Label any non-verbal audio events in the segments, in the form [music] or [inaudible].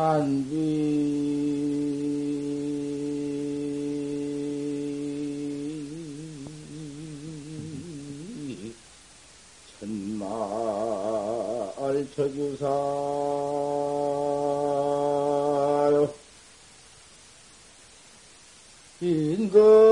안비 천말 저주사. 인거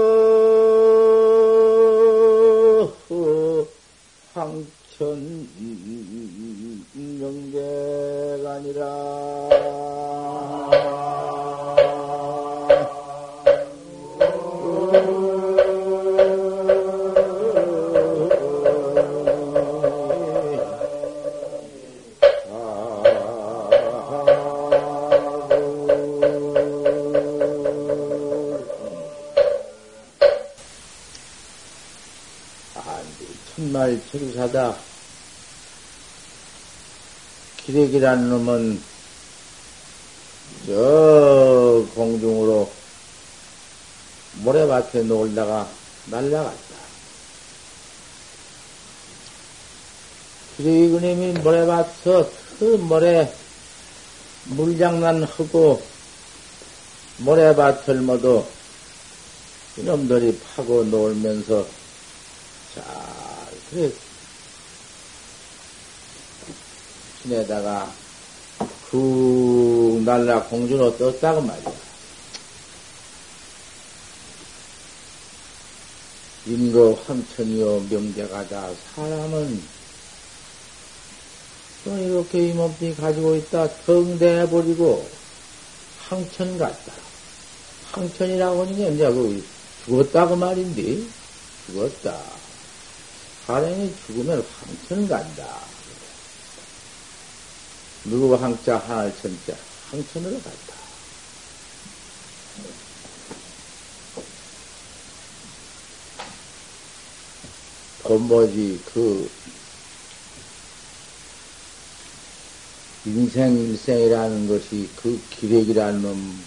천사다. 기레기라는 놈은 저 공중으로 모래밭에 놀다가 날라갔다. 기레기 그님이 모래밭에서 그 모래 물장난 하고 모래밭을 모두 이놈들이 파고 놀면서 잘 그래 지내다가 훅 날라 공주로 떴다고 말이야. 인거 황천이요 명대가다 사람은 또 이렇게 이 몸뚱이 가지고 있다 덩대해 버리고 황천 같다. 황천이라고 하는 게 이제 그 죽었다고 말인데 죽었다. 사람이 죽으면 황천 간다. 누구 황자 하나를 천자 황천으로 갔다. 건뭐지 그 인생 일생이라는 것이 그 기레기라는 놈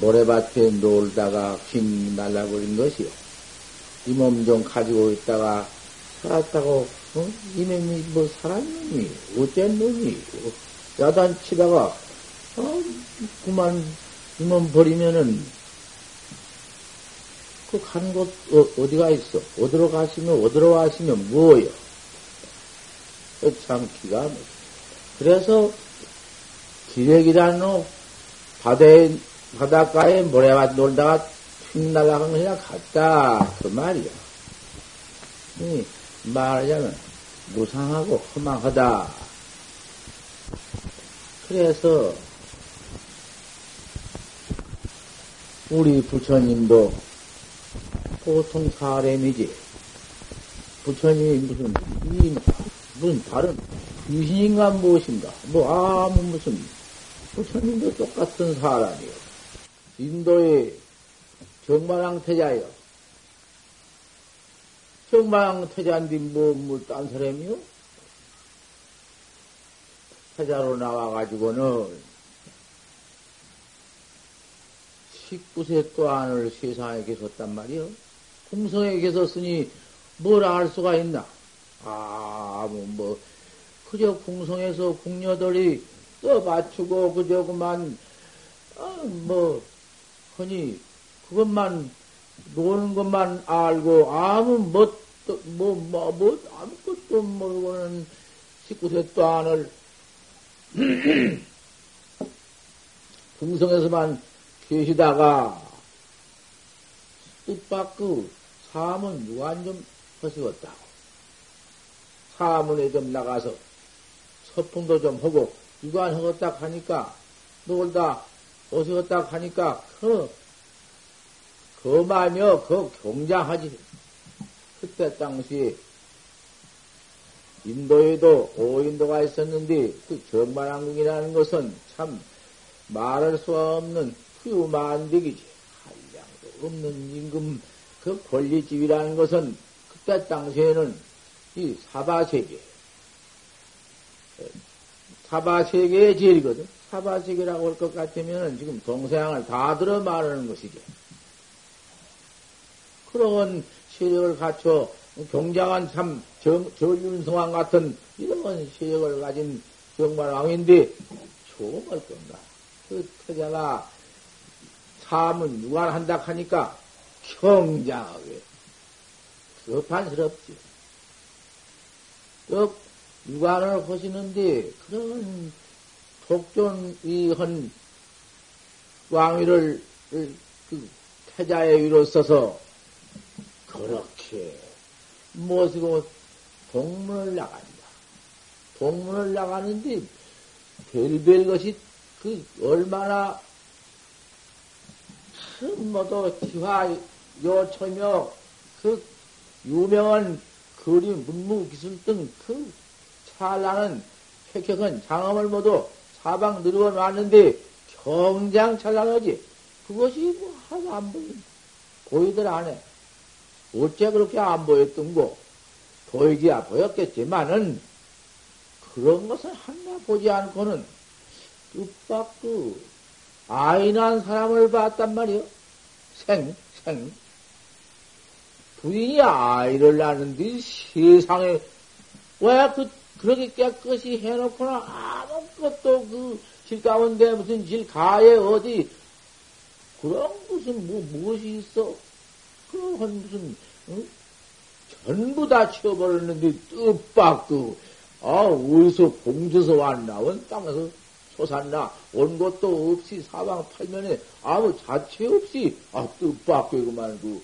모래밭에 놀다가 휙 날라버린 것이요. 이 몸 좀 가지고 있다가 살았다고 어? 이놈이 뭐 살았느니? 어쩐 놈이? 야단 치다가 어? 그만 이몸 버리면은 그 가는 곳 어, 디가 있어? 어디로 가시면 어디로 가시면 뭐요 참 기가 막혀. 그래서 기렉이라는 놈 바다에 바닷가에 모래밭 놀다가 휙 날아간 것이나 같다. 그 말이야. 말하자면 무상하고 허망하다. 그래서 우리 부처님도 보통 사람이지. 부처님이 무슨 이 무슨 다른 귀신인가 무엇인가? 뭐 아무 무슨 부처님도 똑같은 사람이요. 인도의 정마랑 태자요. 정마랑 태자인데 뭐, 뭐, 딴 사람이요? 태자로 나와가지고는 19세 동안을 세상에 계셨단 말이요. 궁성에 계셨으니 할 수가 있나? 아, 뭐, 뭐, 그저 궁성에서 궁녀들이 또 맞추고, 그저 그만, 아, 뭐, 흔히 그것만, 노는 것만 알고, 아무, 뭐, 또, 뭐, 뭐, 뭐, 아무것도 모르고는 19세 동안을 [clears throat] 궁성에서만 계시다가 뜻밖 그 사문 유관 좀 하시겠다고. 사문에 좀 나가서 서풍도 좀 하고 유관 하겠다 하니까 놀다 오시겠다 하니까 그, 그 마음이여 그 경장하지. 그때 당시 인도에도 오인도가 있었는데 그 정만왕궁이라는 것은 참 말할 수 없는 후만득이지. 한량도 없는 임금 그 권리집이라는 것은 그때 당시에는 이 사바세계 사바세계의 제일이거든. 사바세계라고 할 것 같으면 지금 동서양을 다 들어 말하는 것이지. 그런 세력을 갖춰 경장한 참 정, 전윤성왕 같은 이런 세력을 가진 정말 왕인데 조금할 건가. 그 태자가 삶은 유관한다 하니까 경장하게 급한스럽지. 또 유관을 하시는데 그런 독존이한 왕위를 그 태자의 위로 써서 그렇게 모시고 동문을 나간다. 동문을 나가는데 별별 것이 그 얼마나 큰 모두 기화 요처며 그 유명한 그림 문무 기술 등 그 찬란한 획획한 장엄을 모두 사방 늘어 놨는데 경장 찬란하지 그것이 뭐 하나도 안 보인 보이들 안해 어째 그렇게 안 보였던 거 보이기야 보였겠지만은 그런 것을 하나 보지 않고는 뜻밖 그 아이 난 사람을 봤단 말이요. 생, 생. 부인이 아이를 낳는데 세상에 왜 그, 그렇게 깨끗이 해놓고는 아무것도 그길 가운데 무슨 길 가에 어디 그런 무슨 뭐, 무엇이 있어? 그런 무슨, 응? 전부 다 치워버렸는데 뜻밖 그, 아, 어디서 공주서 왔나? 원 땅에서 솟았나? 온 것도 없이 사방 팔면에 아무 자체 없이, 아, 뜻밖의 그만 그,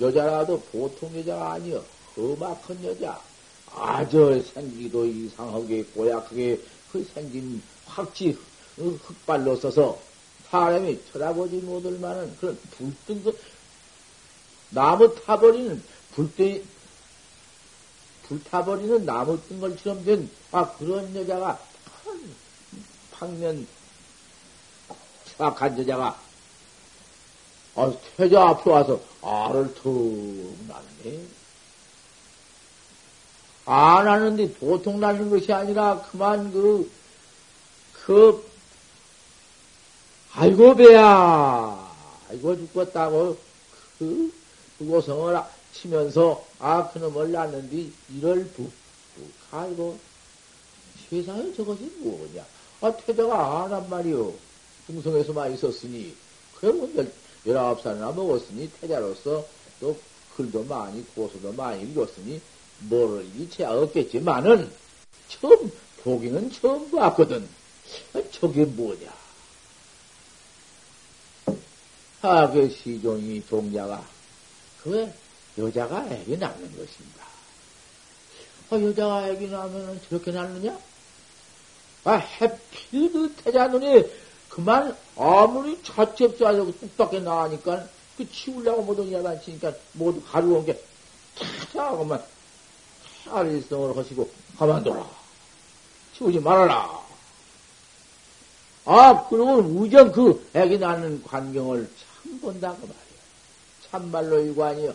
여자라도 보통 여자가 아니여. 험악한 여자. 아주 생기도 이상하게 고약하게 그 생긴 확지 흑발로 써서 사람이 쳐다보지 못할 만한 그런 불뜬 것, 나무 타버리는 불뜬, 불타버리는 나무 뜬 걸처럼 된, 아, 그런 여자가, 큰, 방면, 착한 여자가, 아, 태자 앞에 와서 알을 턱 낳네. 안 하는데 보통 나는 것이 아니라 그만 그, 그, 아이고, 배야. 아이고, 죽겠다고, 그, 그고성을 치면서, 아, 그놈을 낳는데, 이럴 북, 북, 아이고, 세상에 저것이 뭐냐. 아, 태자가 안한 말이요. 중성에서만 있었으니, 그래, 뭐, 열아홉 살이나 먹었으니, 태자로서 또 글도 많이, 고소도 많이 읽었으니, 모를 이체야 없겠지만은, 처음, 보기는 처음 봤거든. 아, 저게 뭐냐. 아, 그 시종이 종자가, 그 여자가 애기 낳는 것입니다. 아, 여자가 애기 낳으면 저렇게 낳느냐? 아, 해필 그 태자 눈에 그만 아무리 않고 뚝밖에 나가니까 그 치우려고 모든 야단 치니까 모두 가져온 게 탁하고만 살일성을 하시고 가만둬라. 치우지 말아라. 아, 그러고 우정 그 애기 낳는 광경을 본다고 말이야. 참말로 이관이요.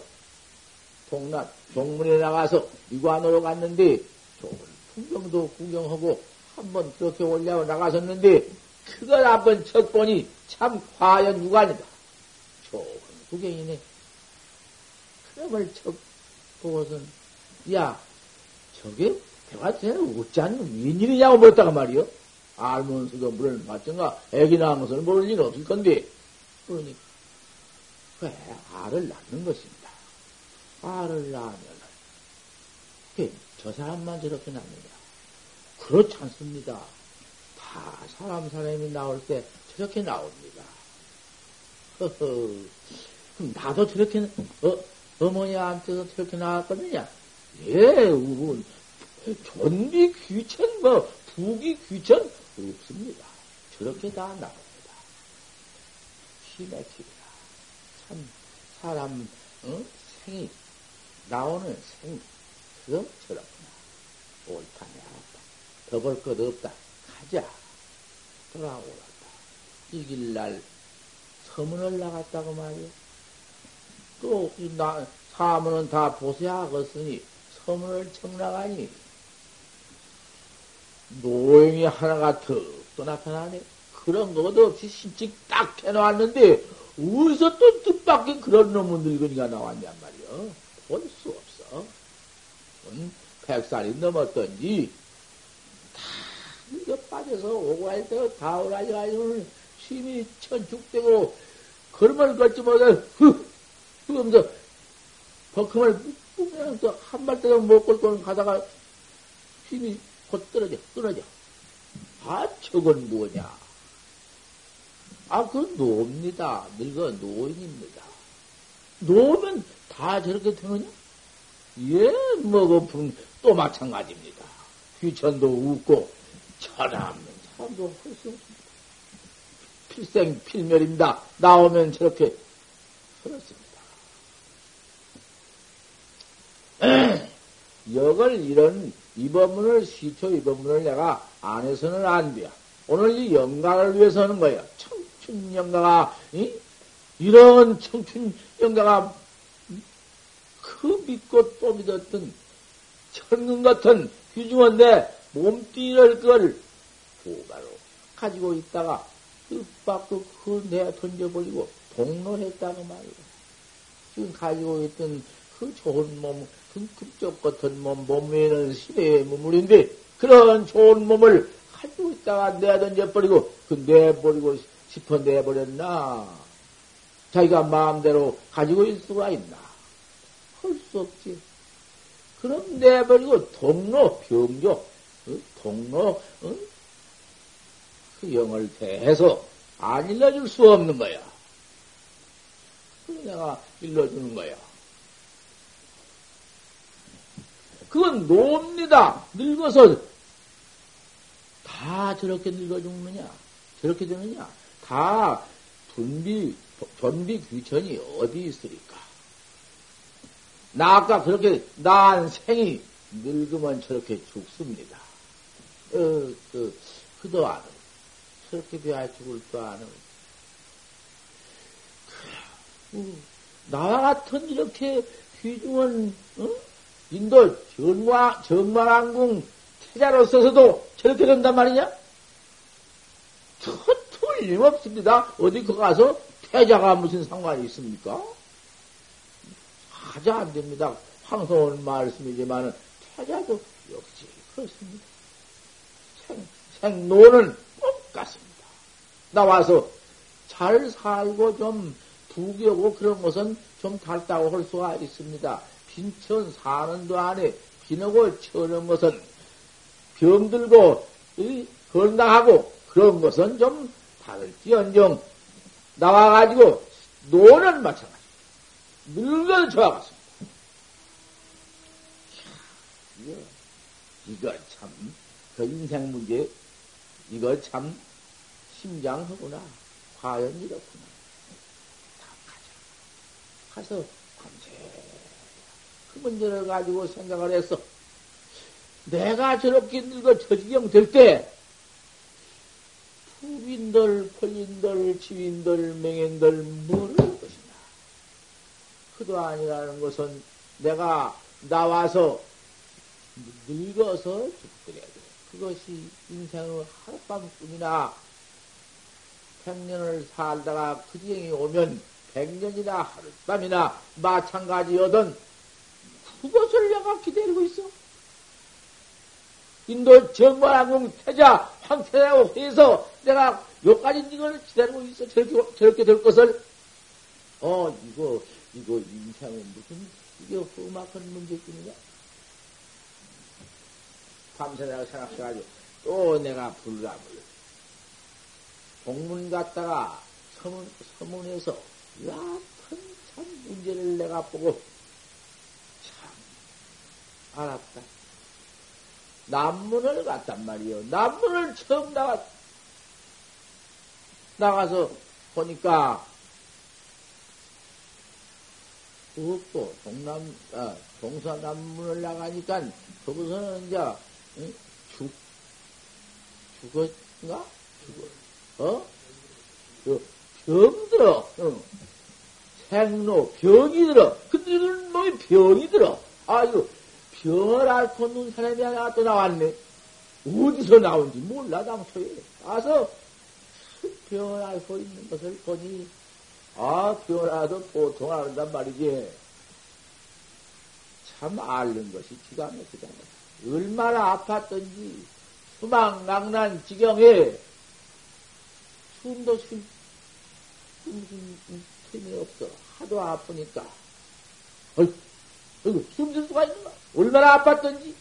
동남, 동문에 나가서 이관으로 갔는데, 좋은 풍경도 구경하고, 한번 그렇게 올려 나가셨는데, 그걸 한번 첫 보니 참 과연 유관이다. 좋은 구경이네. 그럼을 첫 보고선, 야, 저게 대화체는 어찌하는 웬일이냐고 물었다가 말이요. 알면서도 물을 맞던가 애기 낳은 것을 모를 일 없을 건데, 그러니까. 왜 알을 낳는 것입니다. 알을 낳으면 저 사람만 저렇게 낳느냐? 그렇지 않습니다. 다 사람 사람이 나올 때 저렇게 나옵니다. 허허. 나도 저렇게 어, 어머니한테서 저렇게 나왔거든요. 예, 우분 존비 귀천 뭐 부기 귀천 없습니다. 저렇게 다 나옵니다. 기맥히고. 참 사람 어? 생이 나오는 생 그거 저렇구나 옳다네 알았다. 더볼것 없다. 가자. 돌아오랐다. 이길 날 서문을 나갔다고 말이야. 또 나, 사문은 다 보세하겠으니 서문을 청나가니 노행이 하나가 턱또 나타나네. 그런 것도 없이 신직 딱 해놓았는데 어디서 또 뜻밖의 그런 놈의 늙은이가 나왔냔 말이여. 볼 수 없어. 백살이 넘었던지, 다 늙어 빠져서 오고 할 때가 다 오라져가지고 힘이 천축되고 걸음을 걷지 못해 흑! 그러면서 버큼을 뿌면서 한 발대도 못 걸고 가다가 힘이 곧 떨어져, 끊어져. 아, 저건 뭐냐? 아, 그건 노입니다. 늙어 노인입니다. 노면 다 저렇게 되느냐? 예, 먹어품 또 마찬가지입니다. 귀천도 웃고, 천하없는 사람도 할수 없습니다. 필생 필멸입니다. 나오면 저렇게 그렇습니다. [clears throat] 역을 이런 이 법문을 시초 이 법문을 내가 안 해서는 안 돼요. 오늘 이 영광을 위해서 하는 거예요. 청춘 영가가 이? 런 청춘 영가가 그 믿고 또 믿었던 천근 같은 귀중한데 몸뚱이를 그걸 도가로 가지고 있다가 뜻밖도 그내 던져버리고 동로했다고 말이야. 지금 가지고 있던 그 좋은 몸, 금급적 같은 몸, 몸에는 시대의 몸물인데, 그런 좋은 몸을 가지고 있다가 내던져버리고, 그 내버리고 싶어 내버렸나? 자기가 마음대로 가지고 있을 수가 있나? 할 수 없지. 그럼 내버리고 동로, 병조, 어? 동로, 어? 그 영을 대해서 안 일러줄 수 없는 거야. 그래 내가 일러주는 거야. 그건 노입니다. 늙어서 다 저렇게 늙어 죽느냐? 저렇게 되느냐? 다 분비, 전비 귀천이 어디 있으리까? 나 아까 그렇게 난 생이 늙으면 저렇게 죽습니다. 어, 그, 그도 안 저렇게 배아 죽을 줄 아는. 나와 같은 이렇게 귀중한, 어? 인도 정화, 정화왕궁 태자로 서서도 저렇게 된단 말이냐? 틀림없습니다. 어디 그 가서 태자가 무슨 상관이 있습니까? 하자 안 됩니다. 황송한 말씀이지만은 태자도 역시 그렇습니다. 생, 생노는 똑같습니다. 나와서 잘 살고 좀 부귀하고 그런 것은 좀 닮다고 할 수가 있습니다. 빈천 사는 도 안에 비너고 쳐는 것은 병들고 건강하고 그런 것은 좀 다를지언정 나와가지고 노는 마찬가지. 늙어 좋아갔습니다. 이거 참, 그 인생 문제, 이거 참 심장하구나. 과연 이렇구나. 다 가자. 가서 밤새 그 문제를 가지고 생각을 했어. 내가 저렇게 늙어 저지경 될 때, 부인들, 폴인들, 지인들, 맹인들, 뭐를 할 것이냐. 그도 아니라는 것은 내가 나와서 늙어서 죽더라도 그것이 인생의 하룻밤뿐이나 백년을 살다가 그 지경이 오면 백년이나 하룻밤이나 마찬가지여든 그것을 내가 기다리고 있어. 인도 정관왕궁 태자 황태자고 해서 내가 요까지 이걸 기다리고 있어. 저렇게, 저렇게 될 것을. 어, 이거, 이거 인생은 무슨, 이게 험악한 문제뿐이냐? 밤새 내가 생각해가지고 또 내가 불감을 공문 갔다가 서문, 서문에서 야, 참 문제를 내가 보고 참 알았다. 남문을 갔단 말이요. 남문을 처음 나가, 나가서 보니까 그것도 동남, 아, 동서 남문을 나가니까 거기서는 이제 죽, 죽었가? 죽었, 어? 그, 병 들어, 응. 생로, 병이 들어. 근데 이건 놈이 병이 들어. 아, 이 앓고 있는 사람이 하나 또 나왔네. 어디서 나온지 몰라, 당초에. 와서, 앓고 있는 것을 보니, 아, 앓아도 보통 앓는단 말이지. 참 앓는 것이 기가 막히다. 얼마나 아팠던지 수망낭난 지경에 숨도 쉴 틈이 없어. 하도 아프니까. 어이, 어이구, 숨쉴 수가 있는가? 얼마나 아팠던지.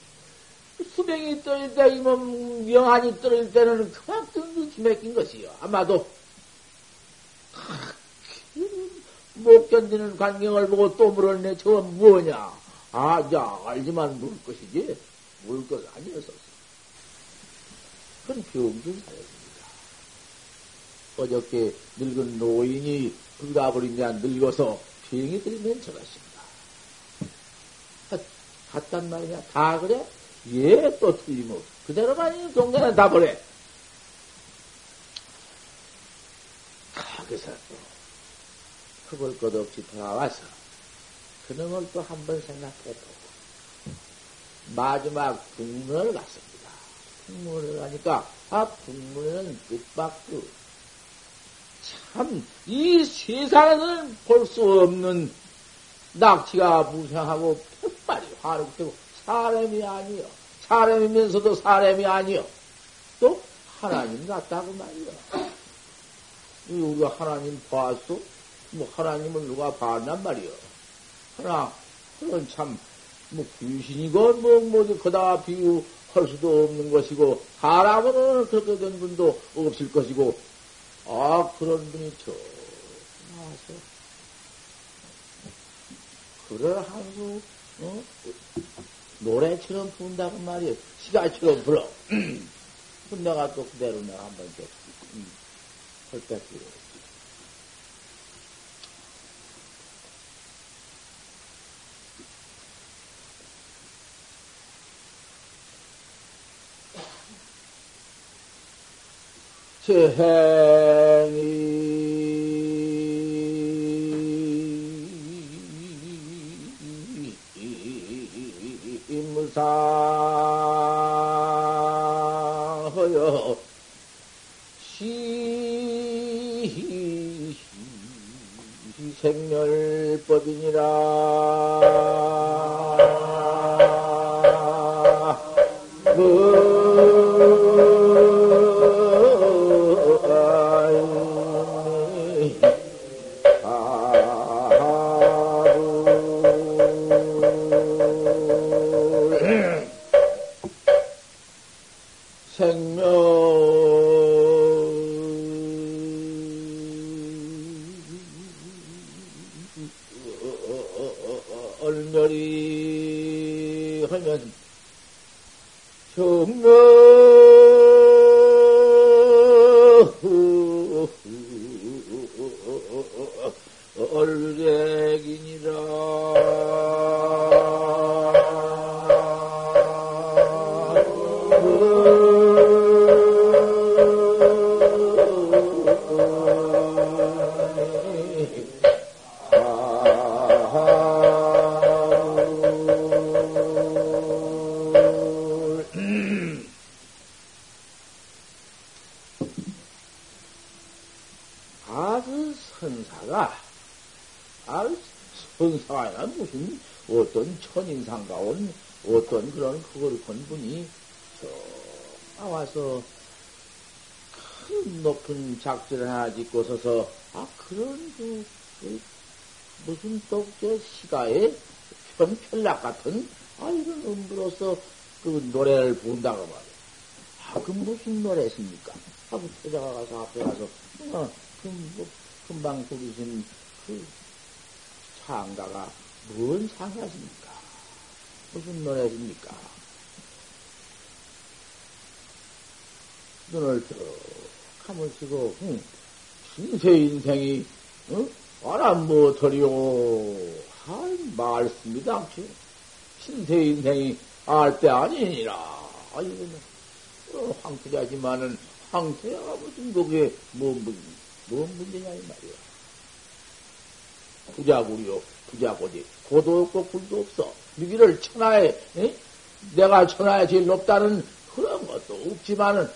수명이 떨어질 때, 이몸 영한이 떨어질 때는 그만큼 기맥힌 것이요. 아마도. 못 견디는 광경을 보고 또 물었네. 저건 뭐냐? 아, 야, 알지만 물 것이지. 물 것 아니었었어. 그건 병준 사였습니다. 어저께 늙은 노인이 불가버린 데 늙어서 병이 들면 저것입니다. 갔단 말이냐? 다 그래? 예, 또 틀림없. 그대로만 동네는 다 버려. 거기서 또, 그걸 것 없이 돌아와서, 그놈을 또 한 번 생각해 보고, 마지막 북문을 갔습니다. 북문을 가니까, 아, 북문에는 뜻밖도, 참, 이 세상에는 볼 수 없는 낙치가 무상하고 백발이 화룩되고 사람이 아니요. 사람이면서도 사람이 아니요. 또 하나님 같다고 말이요. 우리가 하나님 봤어? 뭐 하나님을 누가 봤단 말이요. 하나 그건 참 뭐 귀신이고 뭐 뭐지 그다 비유 할 수도 없는 것이고 사람으로는 그렇게 된 분도 없을 것이고 아 그런 분이 저 나와서 한수 어? 노래처럼 부른다고 말이에요. 시가처럼 불어. [clears throat] 내가 또 그대로 내가 한번 좀, 음, 헐떡기로. 제행 사허여 시 생멸법이니라. 얼 선사가 무슨 어떤 천인상 가온 어떤 그런 그걸 본 분이 저 나와서 큰 높은 작지를 하나 짓고 서서 아 그런 그, 그 무슨 또저 시가에 편편락 같은 아 이런 음부로서 그 노래를 부른다고 말이야. 아, 그 무슨 노래십니까? 하고 찾아가 가서 앞에 가서 어, 그 뭐, 금방 부르신 그 창가가 뭔 창가십니까? 무슨 노래십니까? 눈을 쭉 감으시고, 응, 신세 인생이, 응? 알아 못하리요. 아, 말씀이 당치. 신세 인생이 알 때 아니니라. 아, 이거는, 어, 황태자지만은, 황태자가 무슨 그게, 뭐, 뭐, 뭔 문제냐, 이 말이야. 부자구리요, 부자고지. 고도 없고 굴도 없어. 미기를 천하에, 에? 내가 천하에 제일 높다는 그런 것도 없지만은,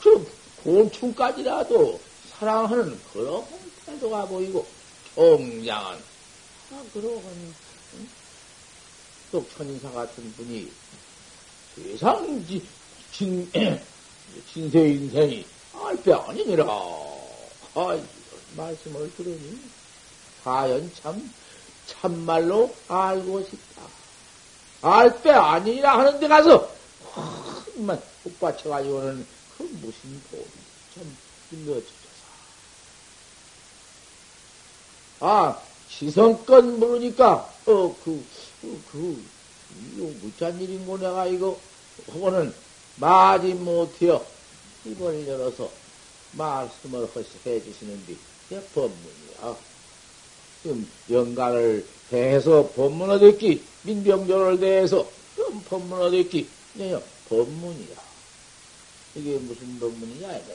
그 곤충까지라도 사랑하는 그런 태도가 보이고, 통장은, 아, 그러한, 응? 또 천인사 같은 분이 세상 진, [clears throat] 진세 인생이 알배 아니니라. 아, 말씀을 들으니 과연 참 참말로 알고 싶다. 알 때 아니라 하는 데 가서 확만 훅 받쳐가지고는 그 무슨 도움이 참 일러주셔서. 아, 지성껏 물으니까, 어, 그, 그, 그, 이거 무짠 일인고 내가 이거, 그거는 말이 못해요. 입을 열어서 말씀을 해 주시는데, 이 법문이야. 영가를 대해서 법문을 듣기, 민병조를 대해서 법문을 듣기, 이게 법문이야. 이게 무슨 법문이냐, 이거.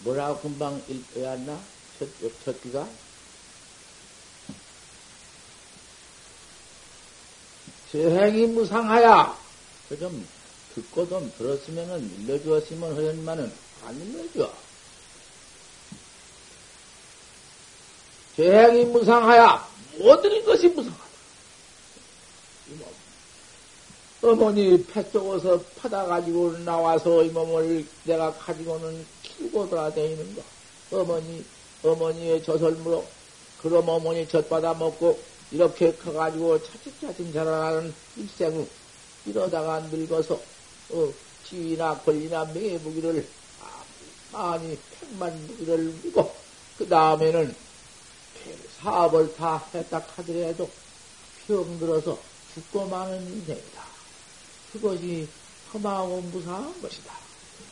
뭐라고 금방 읽어야나? 첫, 첫 귀가? 재행이 무상하야. 그 좀 듣고 좀 들었으면은 일러주었으면 하였만은 안 일러줘. 재행이 무상하야. 모든 것이 무상하다. 어머니 폐 쪽에서 파다가지고 나와서 이 몸을 내가 가지고는 키우고 돌아다니는 거. 어머니, 어머니의 물어. 그럼 어머니 젖받아 먹고 이렇게 커가지고 차츰차츰 자라나는 일생을 이러다가 늙어서 어, 지위나 권리나 명예무기를 많이 백만 무기를 누고 그 다음에는 사업을 다 했다 하더라도 병들어서 죽고 마는 인생이다. 그것이 험하고 무상한 것이다.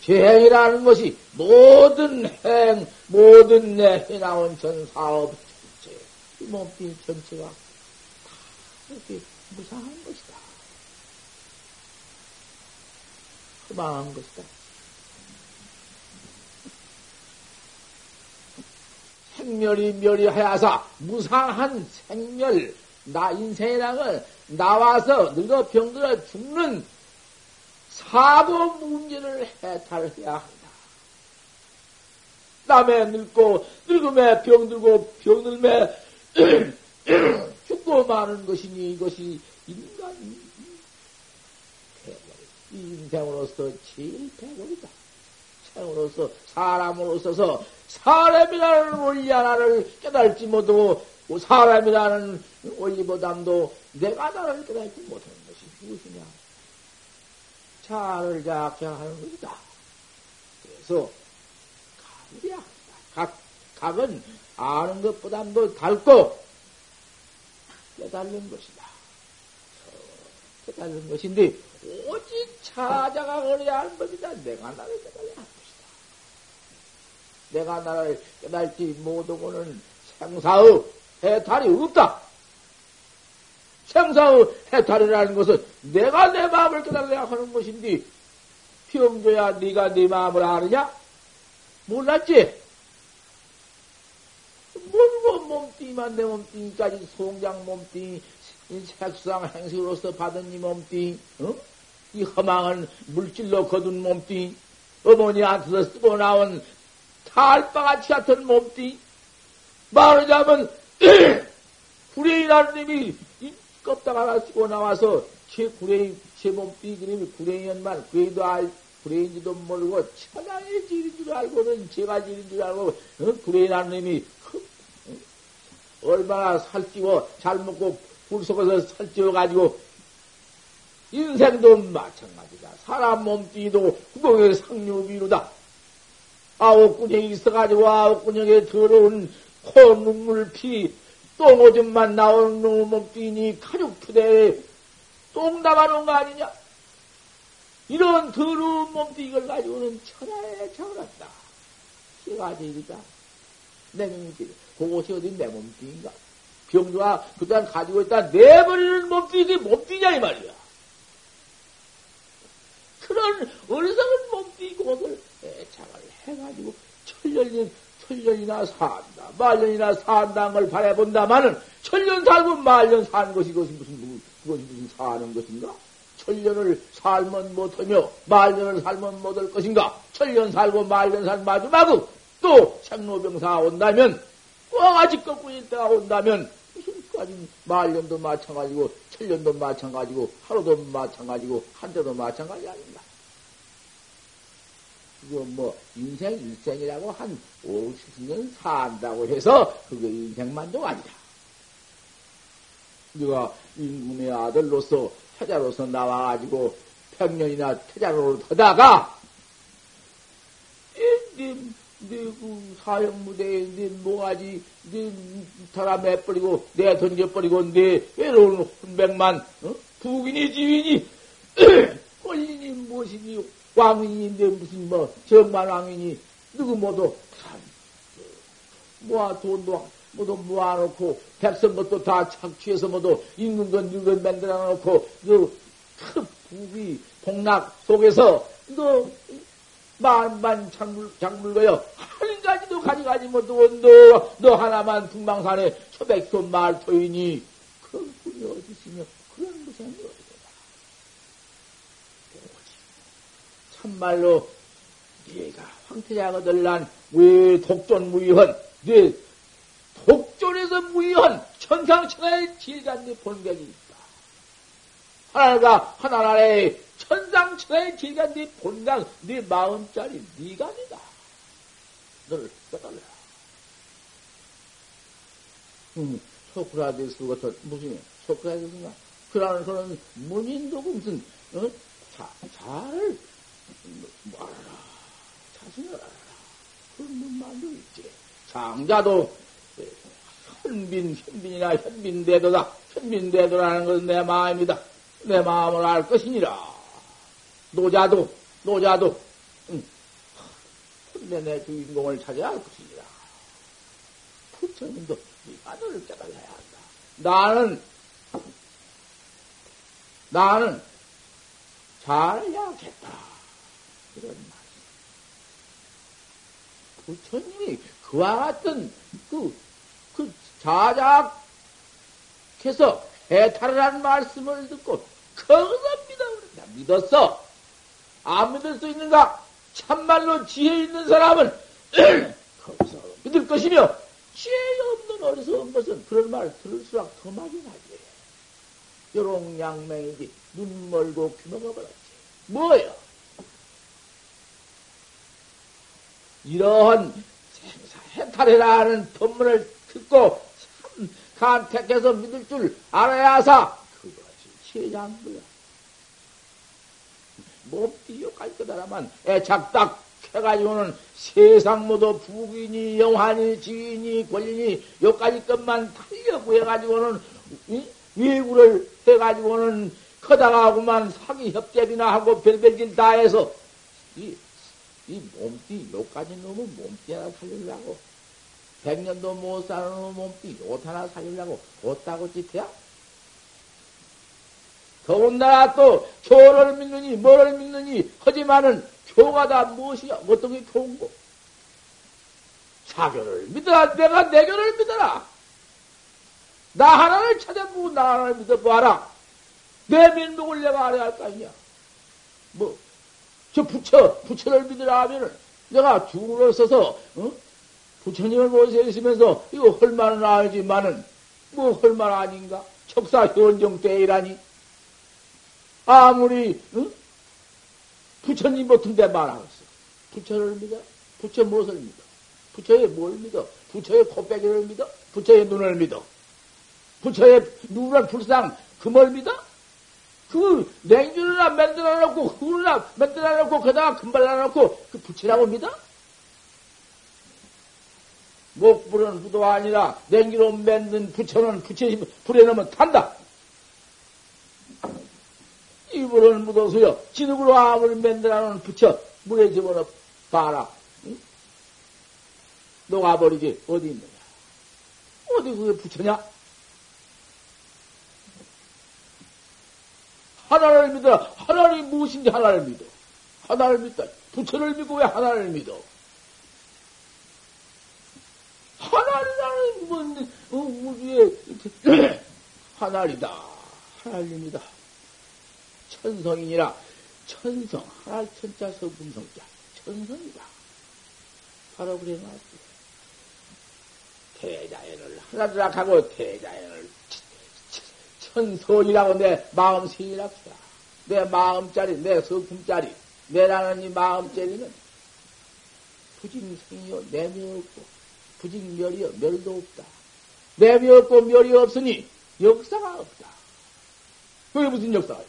죄행이라는 것이 모든 행, 모든 내 해나온 전 사업 전체, 이 몸뚱이 전체가 다 이렇게 무상한 것이다. 험한 것이다. 생멸이 멸이하야사 무상한 생멸 나 인생이라는 나와서 늙어 병들어 죽는 사고 문제를 해탈해야 한다. 남의 늙고 늙음에 병들고 병들매 [clears throat] [clears throat] 죽고 마는 것이니 이것이 인간 이 인생으로서 제일 배고이다. 생으로서 사람으로서서 사람이라는 원리 하나를 깨달지 못하고 사람이라는 원리보담도 내가 나를 깨달지 못하는 것이 무엇이냐? 차를 작작하는 것이다. 그래서 각이야. 각, 각은 아는 것보다도 달고 깨달는 것이다. 깨달는 것인데 오직 찾아가 그래야 하는 법이다. 내가 나를 깨달아야 하는 것이다. 내가 나를 깨달지 못하고는 생사의 해탈이 없다. 생사의 해탈이라는 것은 내가 내 마음을 깨달아야 하는 것인데 병조야 네가 네 마음을 아느냐? 몰랐지? 모르고 몸뚱 이만 내 몸뚱이까지 송장 몸뚱이 색상 행식으로서 받은 이 몸뚱이 어? 이 허망한 물질로 거둔 몸뚱이 어머니한테서 쓰고 나온 탈바같이 같은 몸뚱이 말하자면 구레이라는 놈이 껍데기 하나 쓰고 나와서 제 구레이, 제 몸뚱이 그림이 구레이연만 구레이도 알, 구레이인지도 모르고 천하의 질인 줄 알고는 제가 질인 줄 알고 어? 구레이라는 놈이 어? 얼마나 살찌고 잘 먹고 불 속에서 살찌워 가지고 인생도 마찬가지다. 사람 몸뚱이도 구멍에 상류비루다. 아홉 군형이 있어가지고 아홉 군형에 더러운 코, 눈물, 피, 똥오줌만 나오는 놈 몸뚱이니 가죽 푸대에 똥 담아놓은 거 아니냐? 이런 더러운 몸뚱이를 가지고는 천하에 차오랐다. 시가지 일이다. 내 몸뚱이. 그것이 어디 내 몸뚱인가? 병주가 그딴 가지고 있다 내버리는 몸뚱이 몸뚱이냐 이 말이야. 그런 어리석은 몸뚱이 그것을 애착을 해가지고 천년이 천년이나 산다, 말년이나 산다는 걸 바라본다마는 천년 살고 말년 사는 것이 그것이 무슨 그것이 무슨 사는 것인가? 천년을 살면 못하며 말년을 살면 못할 것인가? 천년 살고 말년 살 마지막은 또 생로병사 온다면 꽝아지 꺾고 있다가 온다면 무슨 까지 말년도 마찬가지고 천년도 마찬가지고 하루도 마찬가지고 한때도 마찬가지 아닌가. 그거 뭐 인생 일생이라고 한 50년 산다고 해서 그게 인생만도 아니다. 네가 임금의 아들로서 태자로서 나와가지고 백년이나 태자로 하다가 네, 그 사형 무대에 네 모가지 네 타라 매버리고 내 던져 버리고 내 외로운 혼백만 어? 부인이 지인이 [clears throat] 권리니 무엇이니? 왕인인데 무슨 뭐 정만왕이니? 누구 모두 모아 돈도 모두 모아놓고 백성 것도 다 착취해서 모두 있는 건 늙은 만들어 놓고 그큰 부귀 복락 속에서 너 만만 작물, 작물거여 한 가지도 가져가지 못하고 너, 너 하나만 풍망산에 초백소 말토이니. 그런 분이 어디 있으며 그런 무슨 어디다 참말로 네가 황태자가 들란 왜 독존무의헌 네 독존에서 무의헌 천상천하의 질간네 본격이 있다. 하나가 하나 나라에 천상천하의 길가 네 본당, 네 마음짜리 네가 아니다. 너를 깨달라. 음, 소크라테스 같은 무슨 소크라테스가 그러는 그런 문인도 무슨 어? 자, 잘 말하라. 자신을 알아라. 그런 말도 있지. 장자도 현빈, 현빈이나 현빈대도다. 현빈대도라는 것은 내 마음이다. 내 마음을 알 것이니라. 노자도, 노자도, 응. 내 주인공을 찾아야 할 것이니라. 부처님도 네가 너를 깨달아야 한다. 나는, 나는 잘해야겠다. 이런 말. 부처님이 그와 같은 그, 그 자작해서 해탈을 한 말씀을 듣고 거기서 믿어, 믿었어. 안 믿을 수 있는가? 참말로 지혜 있는 사람은 [clears throat] 거기서 믿을 것이며 지혜 없는 어리석은 것은 그런 말 들을수록 더 막연하지. 요롱양맹이지 눈 멀고 귀 먹어버렸지. 뭐예요? 이러한 생사 해탈이라는 법문을 듣고 참 간택해서 믿을 줄 알아야 하사 그것이 지혜장부야. 몸띠 욕할 거다라만 애착딱 해가지고는 세상 모두 부인이 영환이 지인이 권리니 요까지 것만 달려고 해가지고는 외구를 해가지고는 커다가고만 사기 협잡이나 하고 별별짓 다 해서 이, 이 몸띠 요까지 놈은 몸띠 하나 살리려고 백년도 못 사는 몸띠 요 하나 살리려고 못다고 짓해야 더군다나 또 교를 믿느니 뭐를 믿느니 하지만은 교가 다 무엇이야? 어떤 게 교인고? 사교를 믿어라. 내가 내 교를 믿어라. 나 하나를 찾아보고 나 하나를 믿어봐라. 내 민족을 내가 알아야 할 거 아니야. 뭐, 저 부처, 부처를 믿으라 하면은 내가 죽으로 써서, 어? 부처님을 모셔 있으면서 이거 헐만은 알지만은, 뭐 헐만 아닌가? 척사 현정 때이라니. 아무리 응? 부처님 같은데 말하겠어. 부처를 믿어? 부처 무엇을 믿어? 부처의 뭘 믿어? 부처의 코빼기를 믿어? 부처의 눈을 믿어? 부처의 누구를 불상 금을 믿어? 그 냉주나 만들어 놓고 흙이나 만들어 놓고 거다가 금발 놔 놓고 그 부처라고 믿어? 목불은 부도 아니라 냉기로 만든 부처는 부처 불에 넣으면 탄다. 이불을 묻어서요. 진흙으로 암을 만들어놓은 붙여 물에 집어넣어 봐라. 응? 녹아버리지. 어디 있느냐? 어디 그게 붙여냐? 하나를 믿어라. 하나님 무엇인지 하나를 믿어. 하나를 믿다. 부처를 믿고 왜 하나를 믿어? 하나리라는 뭔, 어, 우주에, [clears throat] 하나리다. 하나님이다. 천성이니라 천성 하나 천자 서분성자 천성이다. 바로 그래 놨지. 대자연을 하나라 하고 대자연을 천선이라고 내 마음 생이라고 내 마음짜리, 내 성품짜리, 내라는 이 마음짜리는 부징생이요, 내미 없고, 부징멸이요, 멸도 없다. 내미 없고 멸이 없으니 역사가 없다. 그게 무슨 역사가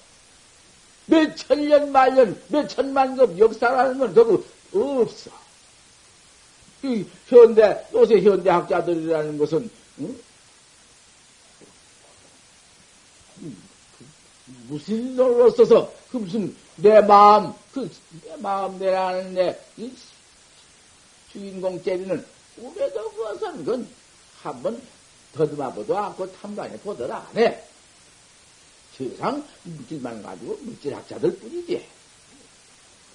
몇 천년 만년, 몇 천만 급 역사라는 건 저거 없어. 이 현대, 요새 현대 학자들이라는 것은, 응? 무슨 놈으로 써서, 그 무슨, 내 마음, 그, 내 마음 내라는 내, 이 주인공 때리는 꿈에도 그것은, 그건 한번 더듬어 보도 않고 탐관해 보더라 안 해. 세상 물질만 가지고 물질학자들 뿐이지.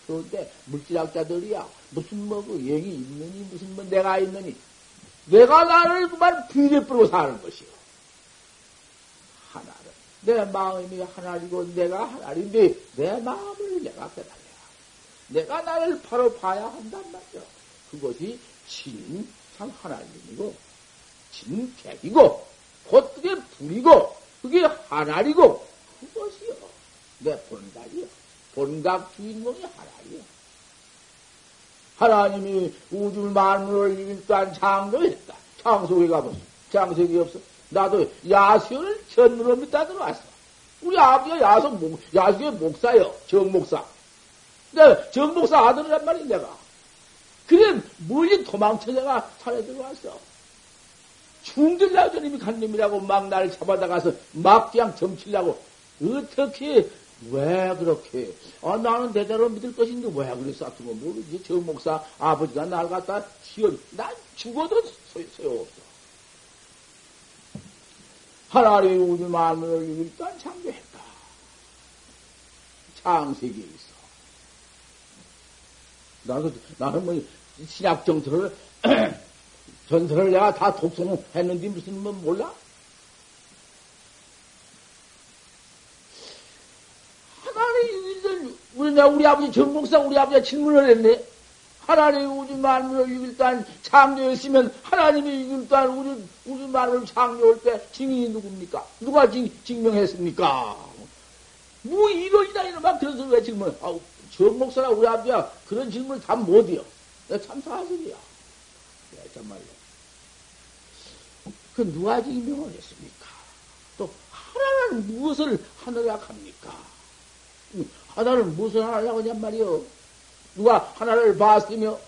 그런데 물질학자들이야 무슨 뭐그 영이 있느니 무슨 뭐 내가 있느니 내가 나를 그만 비례 뿌리고 사는 것이요. 하나를 내 마음이 하나이고 내가 하나인데 내 마음을 내가 깨달아야 내가 나를 바로 봐야 한단 말이야. 그것이 진참 하나님이고 진객이고 곧 그게 불이고 그게 하나이고 그것이요. 내 본각이요. 본각 주인공이 하나이요. 하나님이 우주 만물을 일단 창조했다. 창속에 가보소. 창석이 없어. 나도 야수를 전문으로 믿다 들어왔어. 우리 아버지가 야수 목, 야수의 목사요. 정목사. 내가 정목사 아들이란 말이야, 내가. 그래, 멀리 도망쳐 내가 산에 들어왔어. 저님이 간님이라고 막 나를 잡아다가서 막 그냥 점치려고 어떻게 왜 그렇게? 아 나는 대대로 믿을 것인데 왜 같은 거 모르지 저 목사 아버지가 날 갖다 치워 난 죽어도 소용없어. 하나님 우주 만물을 일단 창조했다. 창세기에 있어. 나도 나는 뭐 신약 정서를 [clears throat] 전설을 내가 다 독송했는데 무슨 뭐 몰라? 하나님 우리 아버지 정목사 우리 아버지가 질문을 했네. 하나님 우주 만물을 이길단 창조했으면 하나님이 이길단 우주 우주 만물을 창조할 때 증인이 누굽니까? 누가 증, 증명했습니까? 뭐막 그런 소리 왜 질문? 아우 정목사나 우리 아버지가 그런 질문을 다 못해요. 내가 참 사실이야. 정말로. 그 누가 증명을 했습니까? 또 하나는 무엇을 하느라 합니까? 하나를 무엇을 하느라고 하냔 말이요. 누가 하나를 봤으며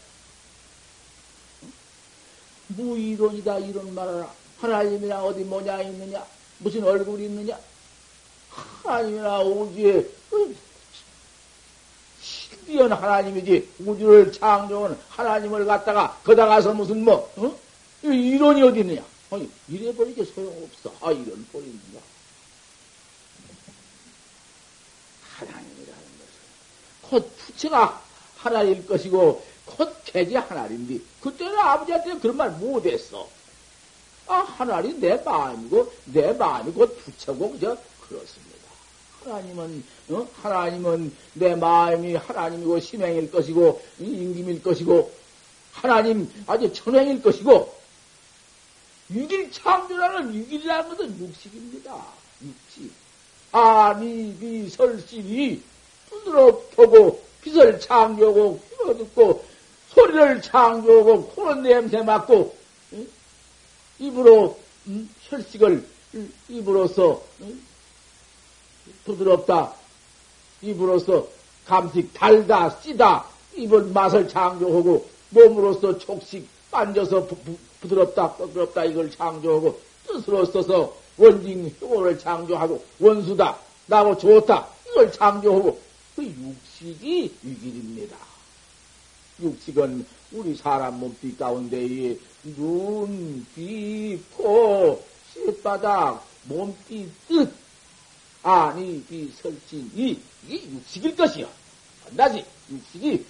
무이론이다 이런 말을 하나님이나 어디 뭐냐 있느냐 무슨 얼굴이 있느냐 하나님이나 우주에 신비한 하나님이지 우주를 창조한 하나님을 갖다가 거다 가서 무슨 뭐 어? 이론이 어디 있느냐 아니, 이래 버리게 소용없어. 아, 이런 꼴입니다. 하나님이라는 것은 곧 부처가 하나일 것이고 곧 개지 하나인데 그때는 아버지한테 그런 말 못했어. 아, 하나님 내 마음이고 내 마음이 곧 부처고 그저 그렇습니다. 하나님은 어? 하나님은 내 마음이 하나님이고 심행일 것이고 임김일 것이고 하나님 아주 천행일 것이고 육일 창조라는 육일이라는 것은 육식입니다. 육식. 아미, 비, 설신이 눈으로 보고, 빛을 창조하고, 귀로 듣고, 소리를 창조하고, 코는 냄새 맡고, 응? 입으로 응? 혈식을 입으로서 응? 부드럽다. 입으로서 감식 달다, 쓰다. 입을 맛을 창조하고, 몸으로서 촉식, 만져서 부, 부, 부드럽다, 부드럽다 이걸 창조하고 뜻으로 써서 원징 효를 창조하고 원수다, 나고 좋다 이걸 창조하고 그 육식이 유길입니다. 육식은 우리 사람 몸띠 가운데에 눈, 귀, 코, 쇳바닥, 몸띠 뜻, 아니, 비, 설진, 이, 이게 육식일 것이요. 안다지? 육식이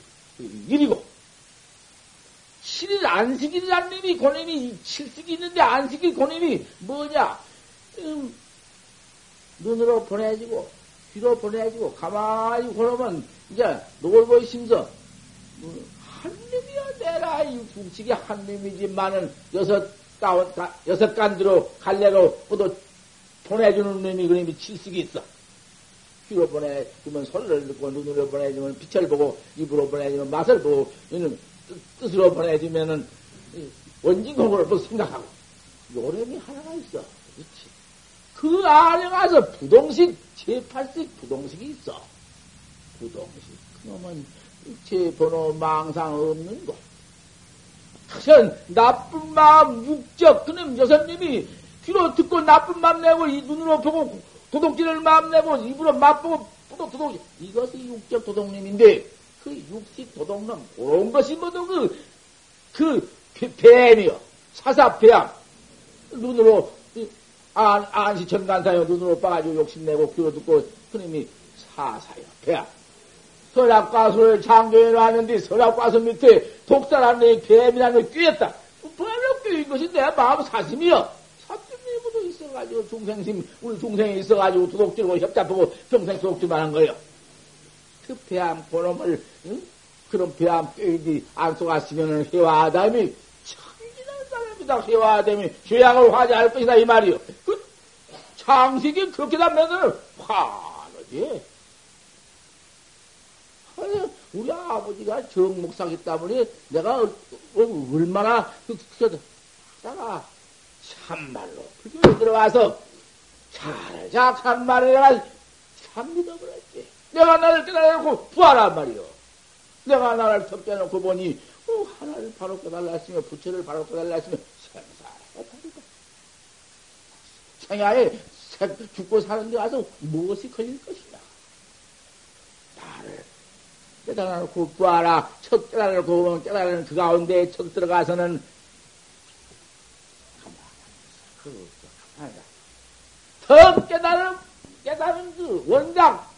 일이고, 7일 안식일이란 놈이 고놈이 칠식이 있는데 안식일 고놈이 뭐냐? 음, 눈으로 보내주고 귀로 보내주고 가만히 고놈은 이제 놀고 있으면서 음, 한 놈이야 내라 이 국식이 한 놈이지만은 여섯 다운, 다, 여섯 간드로 갈래로 뻗어 보내주는 놈이 그놈이 칠식이 있어. 귀로 보내주면 소리를 듣고 눈으로 보내주면 빛을 보고 입으로 보내주면 맛을 보고 이는 뜻으로 보내주면은 원진공을 또 생각하고 요령이 하나가 있어. 그렇지. 그 안에 가서 부동식 제8식 부동식이 있어. 부동식. 그놈은 제 번호 망상 없는 거. 하선 나쁜 마음 육적 그놈 여선님이 귀로 듣고 나쁜 마음 내고 이 눈으로 보고 도둑질을 마음 내고 입으로 맛보고 도둑 도둑 이것이 육적 도둑님인데 그 육식 도둑놈 그런 것이 모두 그, 그 뱀이요 사사뱀 눈으로 안, 안시천간사요 눈으로 빠가지고 욕심내고 귀로 듣고 그놈이 사사요 뱀 설악과수를 장교에 놨는데 설악과수 밑에 독사라는 뱀이라는 걸 꿰었다. 뱀을 꿰인 것이 내 마음 사심이여. 사심이부터 있어가지고 중생심, 우리 중생이 있어가지고 도둑질고 협잡하고 평생 도둑질만 한 거예요. 그 뱀, 그놈을, 응? 그런 뱀 꿰이지 안 속았으면은 해와 아담이 참기는 사람이다. 해와 아담이 죄악을 화제할 것이다. 이 말이요. 그 장식이 그렇게 되면은 화나지. 우리 아버지가 정목사기 때문에 내가 얼마나 그, 하다가 참말로 그게 들어와서 잘작한 말을 내가 참 믿어버렸지. 내가 나를 깨달아놓고 부하란 말이요. 내가 나를 턱 깨놓고 보니 어, 하나를 바로 깨달았으며 부처를 바로 깨달았으며 생사해탈이다. 생야에 죽고 사는데 와서 무엇이 걸릴 것이냐. 나를 깨달아놓고 구하라. 척 깨달아놓고 보면 깨달아는 그 가운데 척 들어가서는 더 깨달은, 깨달은 그 원각,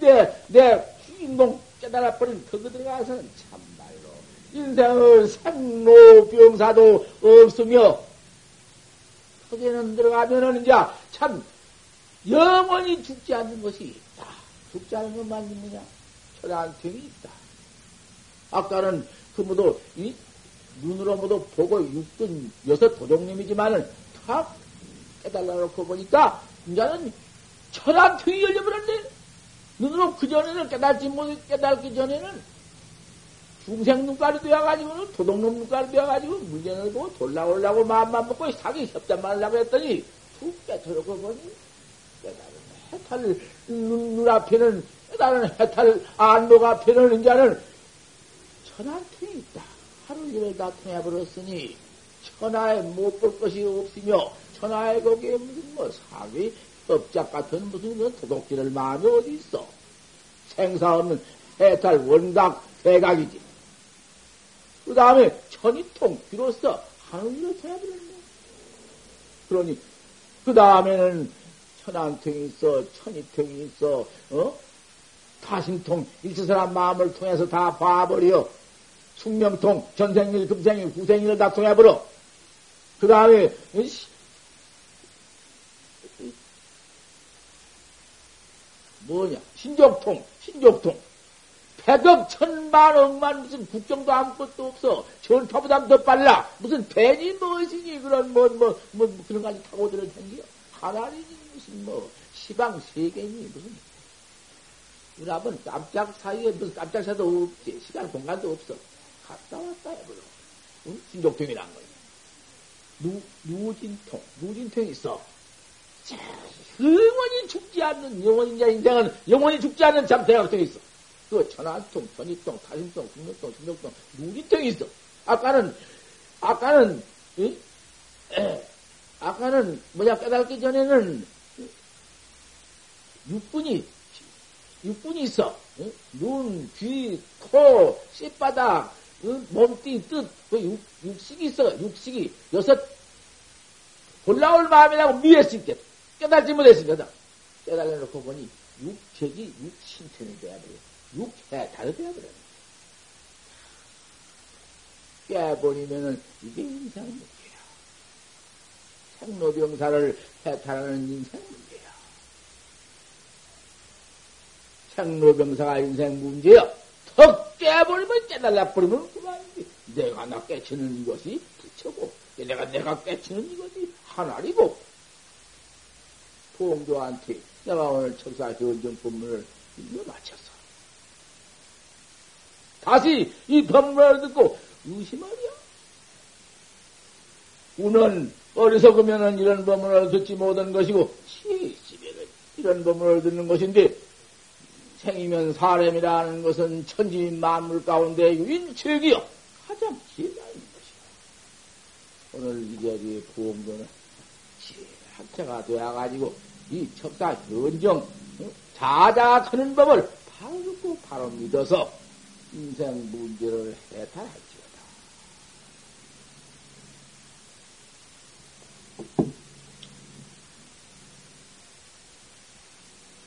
내, 내 주인공 깨달아버린 그거 들어가서는 참말로 인생의 생로병사도 없으며, 거기에는 들어가면은 이제 참 영원히 죽지 않는 것이 있다. 죽지 않는 것만 있느냐? 철안탱이 있다. 아까는 그 모두 이 눈으로 모두 보고 육든 여섯 도종님이지만은 다 깨달아 놓고 보니까 이제는 철안탱이 열려버렸네. 눈으로 그 전에는 깨달지 못 깨달기 전에는 중생 눈깔이 되어가지고는 도둑놈 눈깔이 되어가지고 물건을 보고 돌라오려고 마음만 먹고 사기 협잡만 하려고 했더니 툭 깨트려고 보니 깨달은 해탈 눈, 눈앞에는 나는 해탈 안목 앞에는 이제는 천한통이 있다. 하루 일을 다 통해버렸으니 천하에 못 볼 것이 없으며 천하에 거기에 무슨 뭐 사기 업작 같은 무슨 그 도둑질을 마음이 어디 있어. 생사 없는 해탈 원각 대각이지. 그 다음에 천이 통 비로소 하늘로 통해버렸네. 그러니 그 다음에는 천안통이 있어, 천이통이 있어, 어? 타심통, 일체사람 마음을 통해서 다 봐버려. 숙명통, 전생일, 금생일, 후생일을 다 통해버려. 그 다음에, 뭐냐, 신족통, 신족통. 백억 천만 억만 무슨 국정도 아무것도 없어. 전파보다 더 빨라. 무슨 벤이 무엇이니 그런 뭐, 뭐, 뭐, 그런 가지 타고 들어다니요. 하나님이 무슨 뭐, 시방 세계니 무슨 우리 아버는 깜짝 사이에 무슨 깜짝 사도 없지. 시간, 공간도 없어. 갔다 왔다 해버려. 응? 신족통이란 거야. 누, 누진통, 누진통이 있어. 자, 영원히 죽지 않는, 영원히 인생은 영원히 죽지 않는 참 대학통이 있어. 그 천안통, 천이통, 타심통, 중력통, 중력통, 누진통이 있어. 아까는, 아까는, 응? 에, 아까는 뭐냐 깨닫기 전에는 육분이 육분이 있어. 응? 눈, 귀, 코, 씨바닥, 응? 몸띠, 뜻, 그 육, 육식이 있어. 육식이 여섯 올라올 마음이라고 미했을 때 깨달지 못했습니다. 깨달아놓고 보니 육책이 육신천이 되어버려. 육해탈이 되어버려. 깨버리면은 이게 인생 문제야. 생로병사를 해탈하는 인생 문제. 생로병사가 인생 문제야. 턱 깨버리면 깨달아 버리면 그만이지. 내가 나 깨치는 것이 부처고 내가, 내가 깨치는 이거지. 하나리고. 보험조한테 내가 오늘 척사 현정 법문을 일러 마쳤어. 다시 이 법문을 듣고 의심하랴. 우는 어리석으면은 이런 법문을 듣지 못한 것이고, 시집에는 이런 법문을 듣는 것인데, 생이면 사람이라는 것은 천지 만물 가운데 인책이요. 가장 있는 것이다. 오늘 이 자리에 부엉도는 지혜학자가 되어가지고, 이 척사 현정, 자작하는 법을 바로 듣고 바로 믿어서 인생 문제를 해탈할지.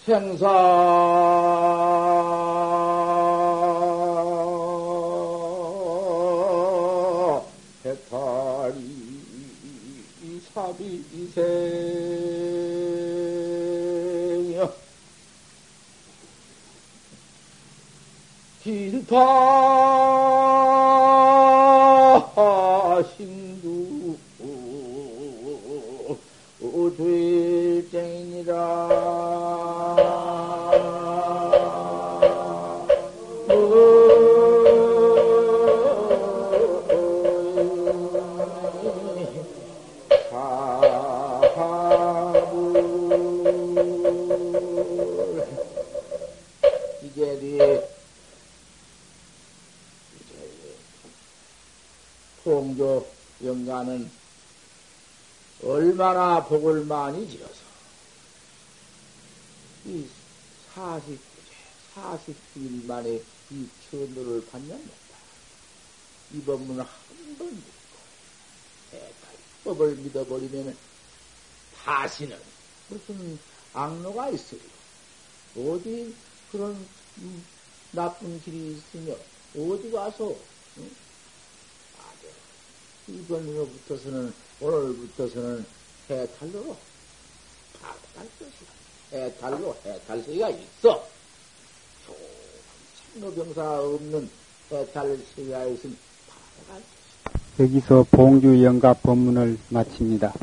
생사 해탈이 사비생이여 길파 신두 되쟁이니라 얼마나 복을 많이 지어서 이 40, 40일 만에 이 천도를 받냐면다. 이 법문을 한번 듣고 법을 믿어버리면 다시는 무슨 악로가 있으리요. 어디 그런 음, 나쁜 길이 있으며 어디 가서 응? 이번으로부터서는 오늘부터서는 해탈로 바로갈 것이다. 해탈로 해탈세가 있어. 참노병사 없는 해탈세가 바로갈 것이다. 여기서 봉주 영가 법문을 마칩니다.